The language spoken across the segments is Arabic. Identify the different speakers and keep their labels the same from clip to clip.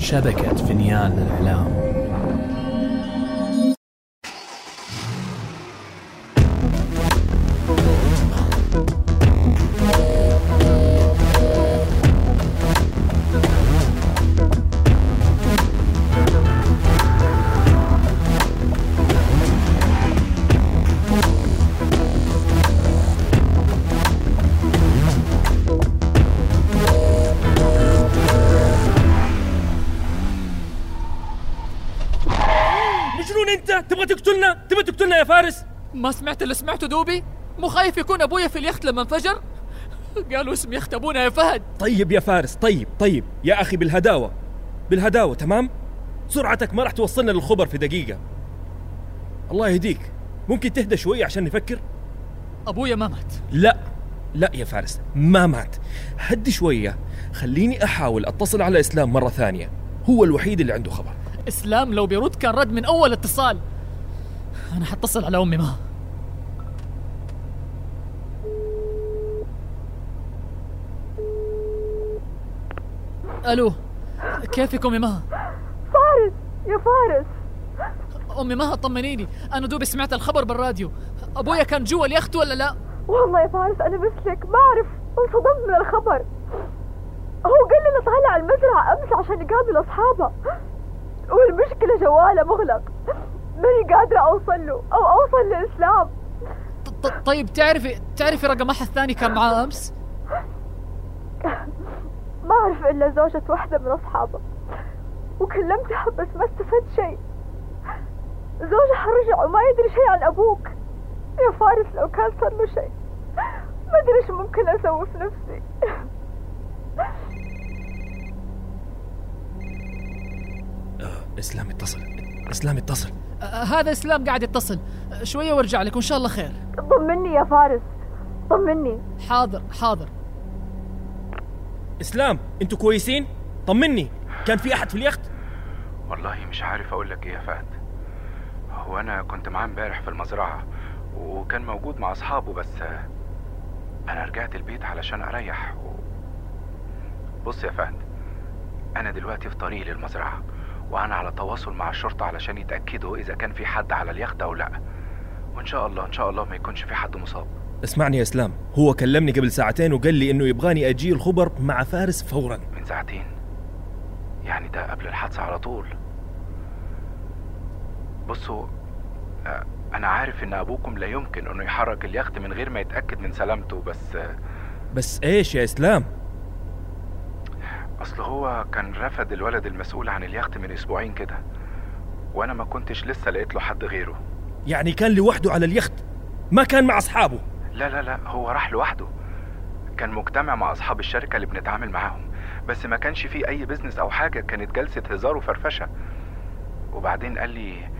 Speaker 1: شبكة فينيان للإعلام.
Speaker 2: تبغى تقتلنا؟ تبغى تقتلنا يا فارس؟
Speaker 3: ما سمعت اللي سمعته دوبي؟ مو خايف يكون أبويا في اليخت لما انفجر؟ قالوا اسم يخت ابونا يا فهد.
Speaker 2: طيب يا فارس طيب طيب. يا أخي بالهداوة بالهداوة تمام؟ سرعتك ما راح توصلنا للخبر في دقيقة. الله يهديك. ممكن تهدى شوي عشان نفكر؟
Speaker 3: أبويا ما مات.
Speaker 2: لا لا يا فارس ما مات. هدي شوية. خليني أحاول أتصل على إسلام مرة ثانية. هو الوحيد اللي عنده خبر.
Speaker 3: إسلام لو بيرد كان رد من أول اتصال. أنا حتصل على أمي ما. ألو كيفك أمي مها
Speaker 4: فارس يا فارس.
Speaker 3: أمي مها طمنيني. أنا دوبي سمعت الخبر بالراديو. أبويا كان جوا اليخت ولا لا؟
Speaker 4: والله يا فارس أنا مثلك ما أعرف. انصدمت من الخبر. هو قال لي طالع على المزرعة أمس عشان يقابل أصحابه. والمشكلة جواله مغلق. ماني قادرة أوصل له أو أوصل لإسلام.
Speaker 3: ط- ط- طيب تعرفي تعرفي رقم أحد ثاني كان معاه أمس؟
Speaker 4: ما أعرف إلا زوجة واحدة من أصحابه. وكلمتها بس ما استفدت شيء. زوجها رجع وما يدري شيء عن أبوك. يا فارس لو كان صار له شيء. ما أدري إيش ممكن أسوي في نفسي.
Speaker 2: آه إسلام اتصل إسلام اتصل.
Speaker 3: هذا إسلام قاعد يتصل. آه شوية وارجع لك وإن شاء الله خير.
Speaker 4: طمني يا فارس. طمني.
Speaker 3: حاضر حاضر.
Speaker 2: إسلام أنتوا كويسين؟ طمني. كان في أحد في اليخت؟
Speaker 5: والله مش عارف أقول لك إيه يا فهد. هو أنا كنت معاه امبارح في المزرعة وكان موجود مع أصحابه بس آه، أنا رجعت البيت علشان أريح و... بص يا فهد أنا دلوقتي في طريقي للمزرعة. وأنا على تواصل مع الشرطة علشان يتأكدوا إذا كان في حد على اليخت أو لأ. وإن شاء الله إن شاء الله ما يكونش في حد مصاب.
Speaker 2: اسمعني يا إسلام. هو كلمني قبل ساعتين وقال لي إنه يبغاني أجي الخبر مع فارس فورا.
Speaker 5: من ساعتين؟ يعني ده قبل الحادثة على طول. بصوا آه، أنا عارف إن أبوكم لا يمكن إنه يحرك اليخت من غير ما يتأكد من سلامته بس آه،
Speaker 2: بس إيش يا إسلام؟
Speaker 5: أصل هو كان رفض الولد المسؤول عن اليخت من أسبوعين كده وأنا ما كنتش لسه لقيت له حد غيره.
Speaker 2: يعني كان لوحده على اليخت؟ ما كان مع أصحابه؟
Speaker 5: لا لا لا هو راح لوحده. كان مجتمع مع أصحاب الشركة اللي بنتعامل معاهم بس ما كانش فيه أي بيزنس أو حاجة كانت جلسة هزار وفرفشة. وبعدين قال لي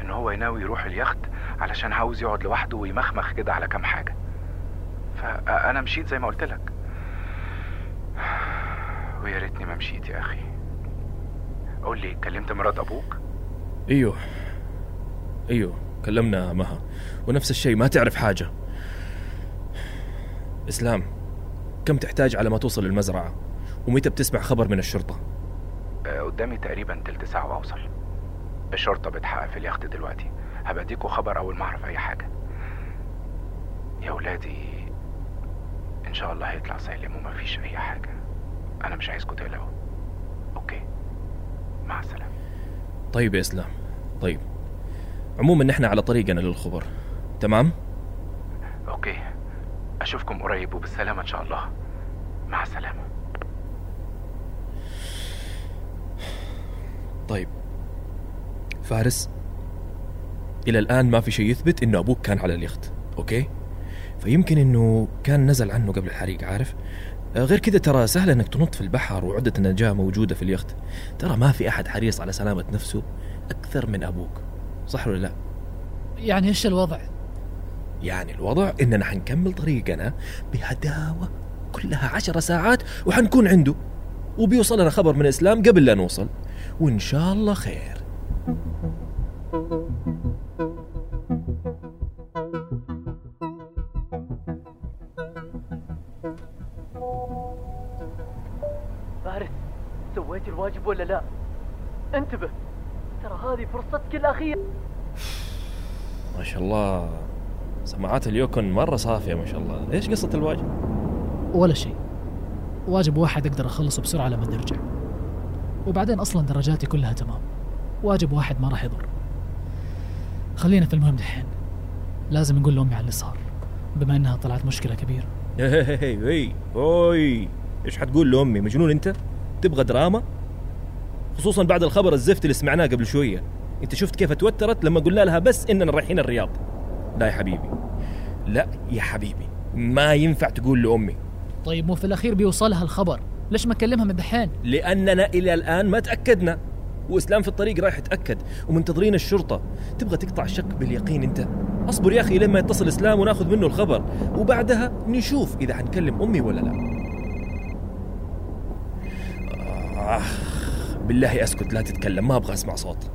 Speaker 5: إن هو يناوي يروح اليخت علشان عاوز يقعد لوحده ويمخمخ كده على كام حاجة. فأنا مشيت زي ما قلت لك. ويا ريتني ما مشيت يا أخي. قول لي كلمت مرات أبوك؟
Speaker 2: أيوه. أيوه كلمنا مها. ونفس الشيء ما تعرف حاجة. إسلام كم تحتاج على ما توصل للمزرعة؟ ومتى بتسمع خبر من الشرطة؟
Speaker 5: آه، قدامي تقريبا تلت ساعة وأوصل. الشرطة بتحقق في اليخت دلوقتي. هبديكوا خبر أول ما أعرف أي حاجة. يا ولادي إن شاء الله هيطلع سالم ومفيش أي حاجة. أنا مش عايزكوا تقلقوا أوكي. مع السلامة.
Speaker 2: طيب يا إسلام. طيب. عموما نحن على طريقنا للخبر. تمام؟
Speaker 5: okay. أشوفكم قريب وبالسلامة إن شاء الله. مع السلامة.
Speaker 2: طيب. فارس إلى الآن ما في شيء يثبت إنه أبوك كان على اليخت. okay؟ فيمكن إنه كان نزل عنه قبل الحريق عارف؟ غير كذا ترى سهل إنك تنط في البحر وعدة النجاة موجودة في اليخت. ترى ما في أحد حريص على سلامة نفسه أكثر من أبوك. صح ولا لا؟
Speaker 3: يعني إيش الوضع؟
Speaker 2: يعني الوضع إننا حنكمل طريقنا بهداوة كلها عشر ساعات وحنكون عنده. وبيوصلنا خبر من إسلام قبل لا نوصل. وإن شاء الله خير.
Speaker 6: فارس سويت الواجب ولا لا؟ انتبه ترى هذه فرصتك الأخيرة.
Speaker 2: ما شاء الله. سماعات اليوكون مرة صافية ما شاء الله. إيش قصة الواجب؟
Speaker 7: ولا شيء. واجب واحد أقدر أخلصه بسرعة لما نرجع. وبعدين أصلا درجاتي كلها تمام. واجب واحد ما راح يضر. خلينا في المهم دحين. لازم نقول لأمي على اللي صار بما إنها طلعت مشكلة كبيرة.
Speaker 2: هي هي هي اوي إيش حتقول لأمي؟ مجنون أنت؟ تبغى دراما؟ خصوصا بعد الخبر الزفت اللي سمعناه قبل شوية. أنت شفت كيف توترت لما قلنا لها بس إننا رايحين الرياض. لا يا حبيبي. لا يا حبيبي. ما ينفع تقول لأمي.
Speaker 7: طيب مو في الأخير بيوصلها الخبر. ليش ما أكلمها من دحين؟
Speaker 2: لأننا إلى الآن ما تأكدنا. وإسلام في الطريق رايح يتأكد. ومنتظرين الشرطة. تبغى تقطع الشك باليقين أنت؟ أصبر يا أخي لما يتصل إسلام وناخذ منه الخبر. وبعدها نشوف إذا حنكلم أمي ولا لا. آه بالله أسكت لا تتكلم ما أبغى أسمع صوت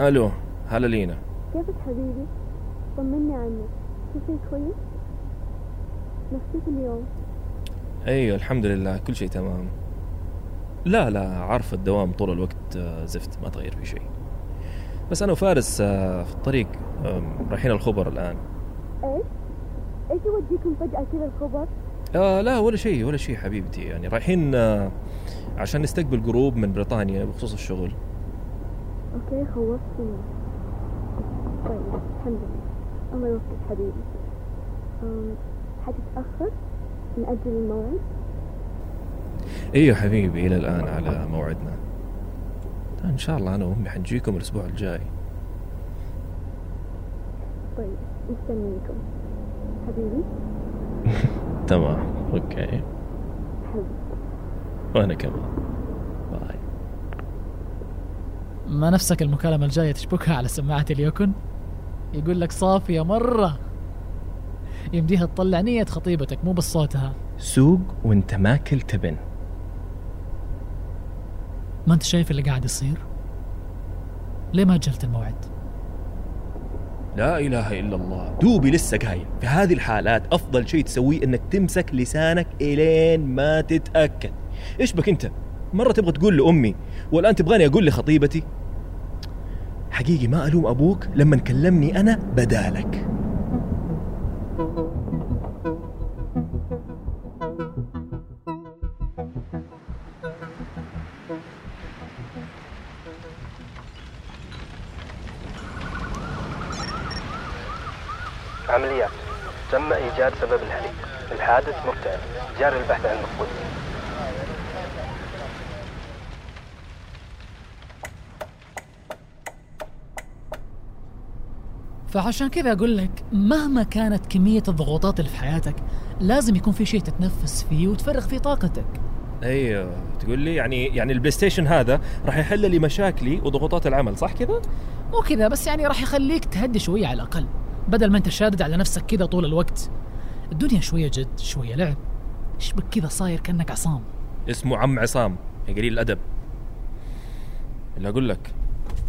Speaker 2: ألو هلا لينا
Speaker 4: كيفك حبيبي؟ طمني عنك كل شيء كويس؟ نفسيك اليوم
Speaker 2: أيوه الحمد لله كل شيء تمام لا لا عارف الدوام طول الوقت آه، زفت ما تغير في شيء بس أنا وفارس آه، في الطريق رايحين الخبر الآن
Speaker 4: إيش؟ إيش يوديكم فجأة كذا الخبر؟
Speaker 2: آه لا ولا شيء ولا شيء حبيبتي. يعني رايحين آه عشان نستقبل group من بريطانيا بخصوص الشغل.
Speaker 4: okay خوفتني طيب الحمد لله. الله يوفقك حبيبي حتتأخر؟ نأجل الموعد؟
Speaker 2: أيوه حبيبي إلى الآن على موعدنا. إن شاء الله أنا وأمي حنجيكم الأسبوع الجاي.
Speaker 4: طيب مستنيكم. حبيبي.
Speaker 2: تمام
Speaker 4: okay.
Speaker 2: وأنا كمان. bye.
Speaker 7: ما نفسك المكالمة الجاية تشبكها على سماعة ال Yukon؟ يقول لك صافية مرة. يمديها تطلع نية خطيبتك مو بس صوتها
Speaker 2: سوق وانت ماكل تبن
Speaker 7: ما انت شايف اللي قاعد يصير؟ ليه ما أجلت الموعد؟
Speaker 2: لا إله إلا الله. دوبي لسه قايل. في هذه الحالات أفضل شيء تسويه إنك تمسك لسانك إلين ما تتأكد. إيش بك أنت؟ مرة تبغى تقول لأمي والآن تبغاني أقول لخطيبتي حقيقي ما ألوم أبوك لما كلمني أنا بدالك.
Speaker 6: عمليات. تم إيجاد سبب الحريق الحادث مفتعل جاري البحث عن المفقود
Speaker 7: فعشان كذا أقول لك مهما كانت كمية الضغوطات اللي في حياتك لازم يكون في شيء تتنفس فيه وتفرغ فيه طاقتك.
Speaker 2: أيوه. تقول لي يعني يعني ال PlayStation هذا راح يحل لي مشاكلي وضغوطات العمل صح كذا؟
Speaker 7: مو كذا بس يعني راح يخليك تهدي شوية على الأقل. بدل ما أنت شادد على نفسك كذا طول الوقت. الدنيا شوية جد شوية لعب. إيش بك كذا صاير كأنك عصام؟
Speaker 2: اسمه عم عصام يا قليل الأدب. اللي أقول لك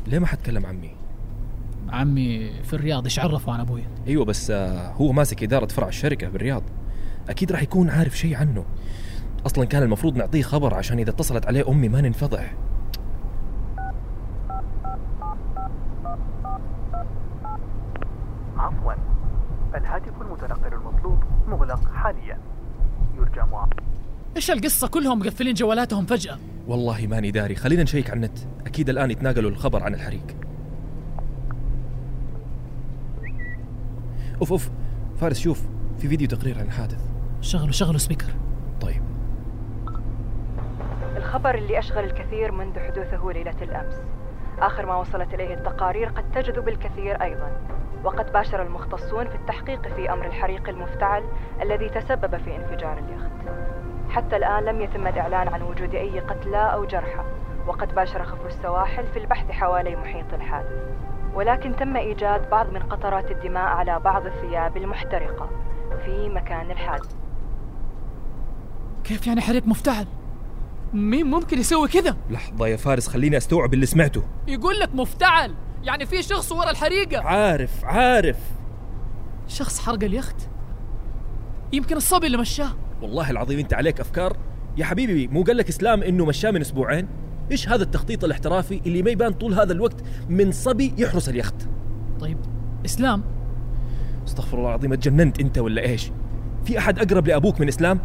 Speaker 2: ليه ما حتكلم عمي؟
Speaker 7: عمي في الرياض إيش عرفه عن أبويا
Speaker 2: أيوه بس آه، هو ماسك إدارة فرع الشركة بالرياض أكيد راح يكون عارف شيء عنه. أصلا كان المفروض نعطيه خبر عشان إذا اتصلت عليه أمي ما ننفضح.
Speaker 8: عفوا. الهاتف المتنقل المطلوب مغلق حاليا. يرجى معاملة
Speaker 7: إيش القصة كلهم مقفلين جوالاتهم فجأة.
Speaker 2: والله ماني داري. خلينا نشيك على النت. أكيد الآن يتناقلوا الخبر عن الحريق. أوف أوف. فارس شوف في فيديو تقرير عن الحادث
Speaker 7: شغلوا شغلوا سبيكر.
Speaker 2: طيب.
Speaker 9: الخبر اللي أشغل الكثير منذ حدوثه ليلة الأمس. آخر ما وصلت إليه التقارير قد تجذب الكثير أيضا. وقد باشر المختصون في التحقيق في أمر الحريق المفتعل الذي تسبب في انفجار اليخت. حتى الآن لم يتم الإعلان عن وجود أي قتلى أو جرحى وقد باشر خفر السواحل في البحث حوالي محيط الحادث. ولكن تم إيجاد بعض من قطرات الدماء على بعض الثياب المحترقة في مكان الحادث.
Speaker 7: كيف يعني حريق مفتعل؟
Speaker 3: مين ممكن يسوي كذا؟
Speaker 2: لحظة يا فارس خليني أستوعب اللي سمعته.
Speaker 3: يقول لك مفتعل. يعني في شخص ورا الحريقة.
Speaker 2: عارف عارف.
Speaker 7: شخص حرق اليخت؟ يمكن الصبي اللي مشاه.
Speaker 2: والله العظيم انت عليك أفكار. يا حبيبي مو قال لك إسلام إنه مشاه من أسبوعين؟ إيش هذا التخطيط الاحترافي اللي ما يبان طول هذا الوقت من صبي يحرس اليخت؟
Speaker 7: طيب إسلام.
Speaker 2: أستغفر الله العظيم اتجننت أنت ولا إيش؟ في أحد أقرب لأبوك من إسلام؟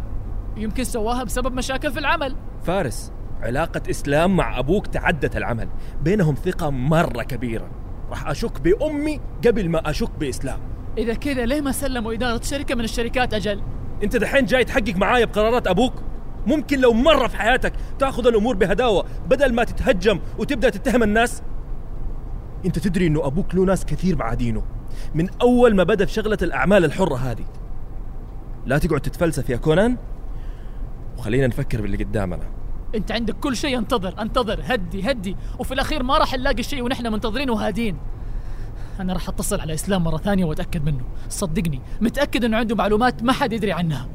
Speaker 7: يمكن سواها بسبب مشاكل في العمل.
Speaker 2: فارس. علاقة إسلام مع أبوك تعدت العمل. بينهم ثقة مرة كبيرة. راح أشك بأمي قبل ما أشك بإسلام.
Speaker 7: إذا كذا ليه ما سلموا إدارة شركة من الشركات أجل؟
Speaker 2: أنت دحين جاي تحقق معايا بقرارات أبوك؟ ممكن لو مرة في حياتك تأخذ الأمور بهداوة بدل ما تتهجم وتبدأ تتهم الناس؟ أنت تدري أنه أبوك له ناس كثير معادينه. من أول ما بدأ في شغلة الأعمال الحرة هذه. لا تقعد تتفلسف يا كونان. وخلينا نفكر باللي قدامنا.
Speaker 7: انت عندك كل شيء انتظر انتظر هدي هدي. وفي الأخير ما راح نلاقي شيء ونحن منتظرين وهادين. أنا راح أتصل على إسلام مرة ثانية وأتأكد منه. صدقني متأكد إنه عنده معلومات ما حد يدري عنها.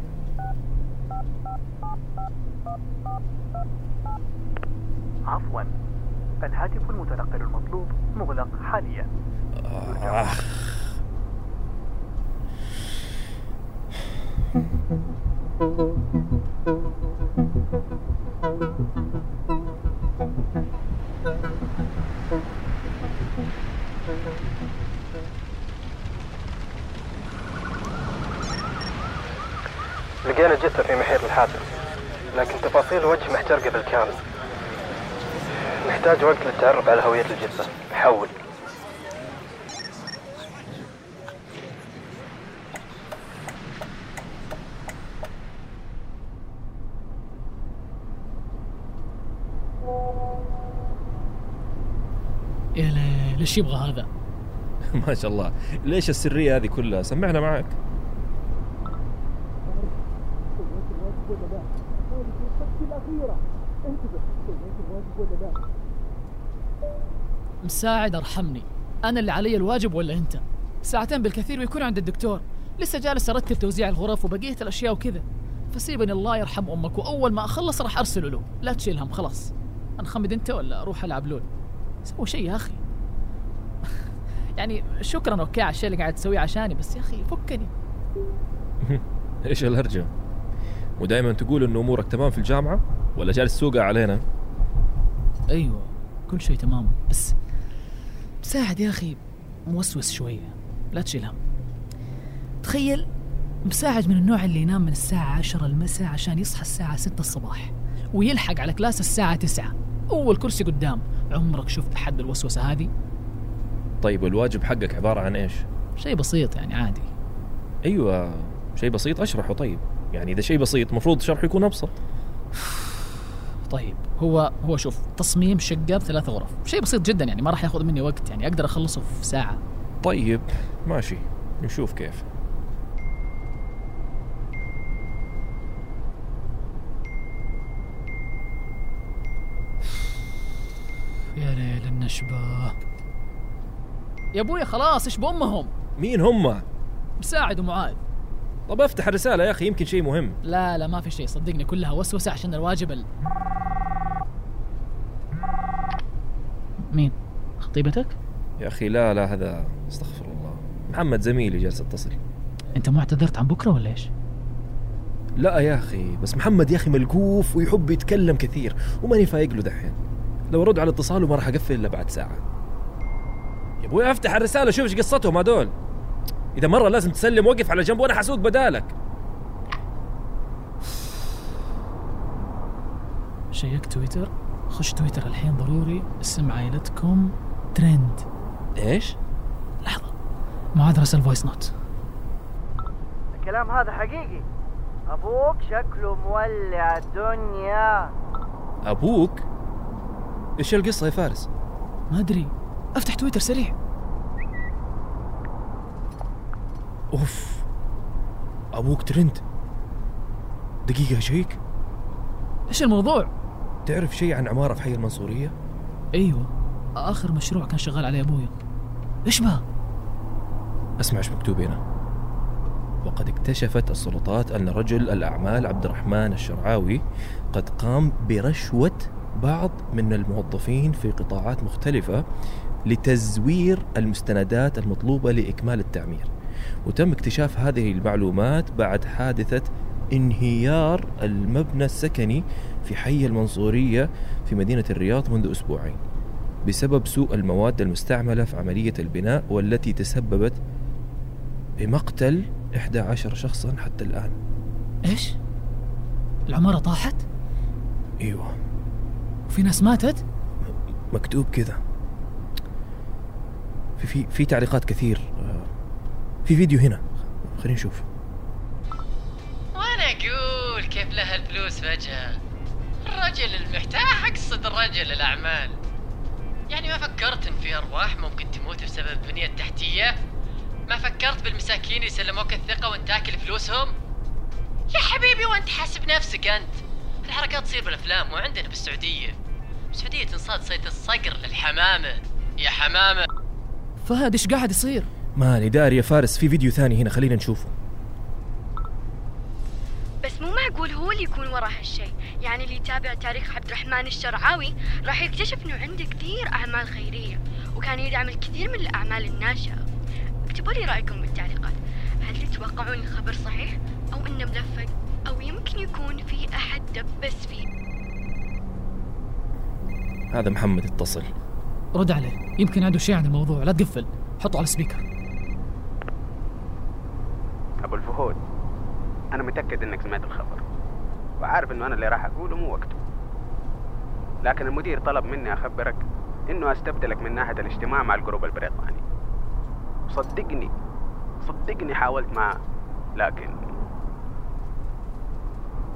Speaker 8: عفوا. الهاتف المتنقل المطلوب مغلق حاليا.
Speaker 2: آه.
Speaker 6: لقينا جثة في محيط الحادث لكن تفاصيل الوجه محترقة بالكامل. نحتاج وقت للتعرف على هوية الجثة. حول.
Speaker 7: يا ليل إيش يبغى هذا؟
Speaker 2: ما شاء الله. ليش السرية هذه كلها؟ سمعنا معك.
Speaker 7: مساعد ارحمني. أنا اللي علي الواجب ولا أنت؟ ساعتين بالكثير ويكون عند الدكتور. لسه جالس أرتب توزيع الغرف وبقية الأشياء وكذا. فسيبني الله يرحم أمك وأول ما أخلص راح أرسله له. لا تشيل هم خلاص. أنخمد أنت ولا أروح ألعب لول؟ سووا شيء يا أخي. يعني شكرا أوكي على الشيء اللي قاعد تسويه عشاني بس يا أخي فكني.
Speaker 2: إيش الهرجة؟ ودائما تقول إنه أمورك تمام في الجامعة ولا جالس تسوق علينا؟
Speaker 7: أيوه كل شيء تمام. بس مساعد يا أخي موسوس شوية. لا تشيل هم. تخيل مساعد من النوع اللي ينام من الساعة 10 المساء عشان يصحى الساعة 6 الصباح ويلحق على كلاس الساعة 9 أول كرسي قدام. عمرك شفت حد الوسوسه هذه؟
Speaker 2: طيب والواجب حقك عبارة عن إيش؟
Speaker 7: شيء بسيط يعني عادي.
Speaker 2: أيوه شيء بسيط أشرحه. طيب يعني إذا شيء بسيط المفروض شرحه يكون أبسط.
Speaker 7: طيب هو هو شوف تصميم شقة بثلاث غرف. شيء بسيط جدا يعني ما راح ياخذ مني وقت يعني أقدر أخلصه في ساعة.
Speaker 2: طيب ماشي. نشوف كيف.
Speaker 7: النشبة يا أبوي خلاص إيش بأمهم؟
Speaker 2: مين هم؟
Speaker 7: مساعد ومعاذ
Speaker 2: طب أفتح الرسالة يا أخي يمكن شيء مهم.
Speaker 7: لا لا ما في شيء صدقني كلها وسوسة عشان الواجب ال... مين؟ خطيبتك؟
Speaker 2: يا أخي لا لا هذا أستغفر الله. محمد زميلي جالس اتصل
Speaker 7: أنت ما اعتذرت عن بكرة ولا إيش؟
Speaker 2: لا يا أخي بس محمد يا أخي ملقوف ويحب يتكلم كثير وماني فايق له دحين. لو ارد على اتصاله ما راح اقفل إلا بعد ساعة. يا أبوي أفتح الرسالة شوف إيش قصتهم هذول. إذا مرة لازم تسلم وقف على جنب وأنا حسوق بدالك.
Speaker 7: check Twitter؟ خش تويتر الحين ضروري اسم عائلتكم ترند.
Speaker 2: إيش؟
Speaker 7: لحظة. معاذ رسل voice note
Speaker 10: الكلام هذا حقيقي. أبوك شكله مولع الدنيا.
Speaker 2: أبوك؟ إيش القصة يا فارس؟
Speaker 7: ما أدري. أفتح تويتر سريع.
Speaker 2: أوف. أبوك ترند. دقيقة شيك
Speaker 7: إيش الموضوع؟
Speaker 2: تعرف شيء عن عمارة في حي المنصورية؟
Speaker 7: أيوه. آخر مشروع كان شغال عليه ابويا إيش بها؟
Speaker 2: أسمع إيش مكتوب هنا؟ وقد اكتشفت السلطات أن رجل الأعمال عبد الرحمن الشرعاوي قد قام برشوة بعض من الموظفين في قطاعات مختلفة لتزوير المستندات المطلوبة لإكمال التعمير وتم اكتشاف هذه المعلومات بعد حادثة انهيار المبنى السكني في حي المنصورية في مدينة الرياض منذ أسبوعين بسبب سوء المواد المستعملة في عملية البناء والتي تسببت بمقتل 11 شخصا حتى الآن
Speaker 7: إيش؟ العمارة طاحت؟
Speaker 2: أيوه
Speaker 7: وفي ناس ماتت؟
Speaker 2: مكتوب كذا. في في في تعليقات كثير. في فيديو هنا. خلينا نشوف.
Speaker 11: وأنا أقول كيف له الفلوس فجأة. الرجل المحتاح اقصد الرجل الأعمال. يعني ما فكرت إن في أرواح ممكن تموت بسبب البنية التحتية ما فكرت بالمساكين اللي سلموك الثقة وانت تاكل فلوسهم؟ يا حبيبي وانت حاسب نفسك أنت. الحركات تصير بالافلام وعندنا بالسعودية بالسعودية تنصاد صيد الصقر للحمامة. يا حمامة.
Speaker 7: فهد إيش قاعد يصير؟
Speaker 2: ماني داري يا فارس في فيديو ثاني هنا خلينا نشوفه.
Speaker 12: بس مو معقول هو اللي يكون ورا هالشيء. يعني اللي يتابع تاريخ عبد الرحمن الشرعاوي راح يكتشف إنه عنده كثير أعمال خيرية وكان يدعم الكثير من الأعمال الناشئة. اكتبوا لي رأيكم بالتعليقات. هل تتوقعون الخبر صحيح؟ أو إنه ملفق أو يمكن يكون في أحد دبس فيه
Speaker 2: هذا محمد اتصل
Speaker 7: رد عليه. يمكن عنده شيء عن الموضوع. لا تقفل. حطه على السبيكر
Speaker 13: أبو الفهود أنا متأكد إنك سمعت الخبر وعارف إنه أنا اللي راح أقوله مو وقته. لكن المدير طلب مني أخبرك إنه أستبدلك من ناحية الاجتماع مع الجروب البريطاني. صدقني صدقني حاولت معه لكن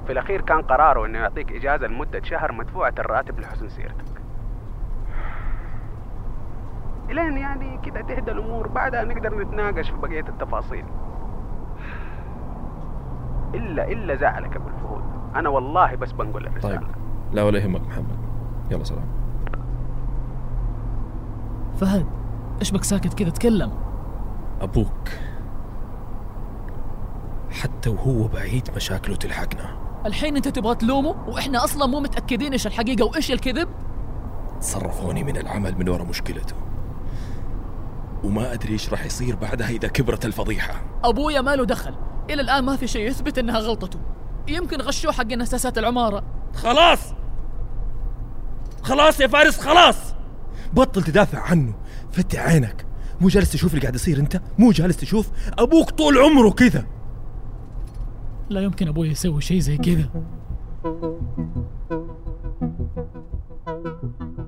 Speaker 13: في الأخير كان قراره إنه يعطيك إجازة لمدة شهر مدفوعة الراتب لحسن سيرتك الين يعني كده تهدى الأمور بعدها نقدر نتناقش في بقية التفاصيل. الا إلا زعلك أبو الفهود. أنا والله بس بنقول الرسالة.
Speaker 2: طيب. لا ولا يهمك محمد. يلا سلام.
Speaker 7: فهد إيش بك ساكت كذا تكلم.
Speaker 2: أبوك حتى وهو بعيد مشاكله تلحقنا.
Speaker 7: الحين أنت تبغى تلومه؟ وإحنا أصلا مو متأكدين إيش الحقيقة وإيش الكذب؟
Speaker 2: صرفوني من العمل من وراء مشكلته. وما أدري إيش راح يصير بعدها إذا كبرت الفضيحة.
Speaker 7: أبويا ما له دخل. إلى الآن ما في شيء يثبت إنها غلطته. يمكن غشوه حق اساسات العمارة.
Speaker 2: خلاص! خلاص يا فارس خلاص! بطل تدافع عنه. فتح عينك. مو جالس تشوف اللي قاعد يصير أنت؟ مو جالس تشوف؟ أبوك طول عمره كذا.
Speaker 7: لا يمكن أبوي يسوي شيء زي كذا.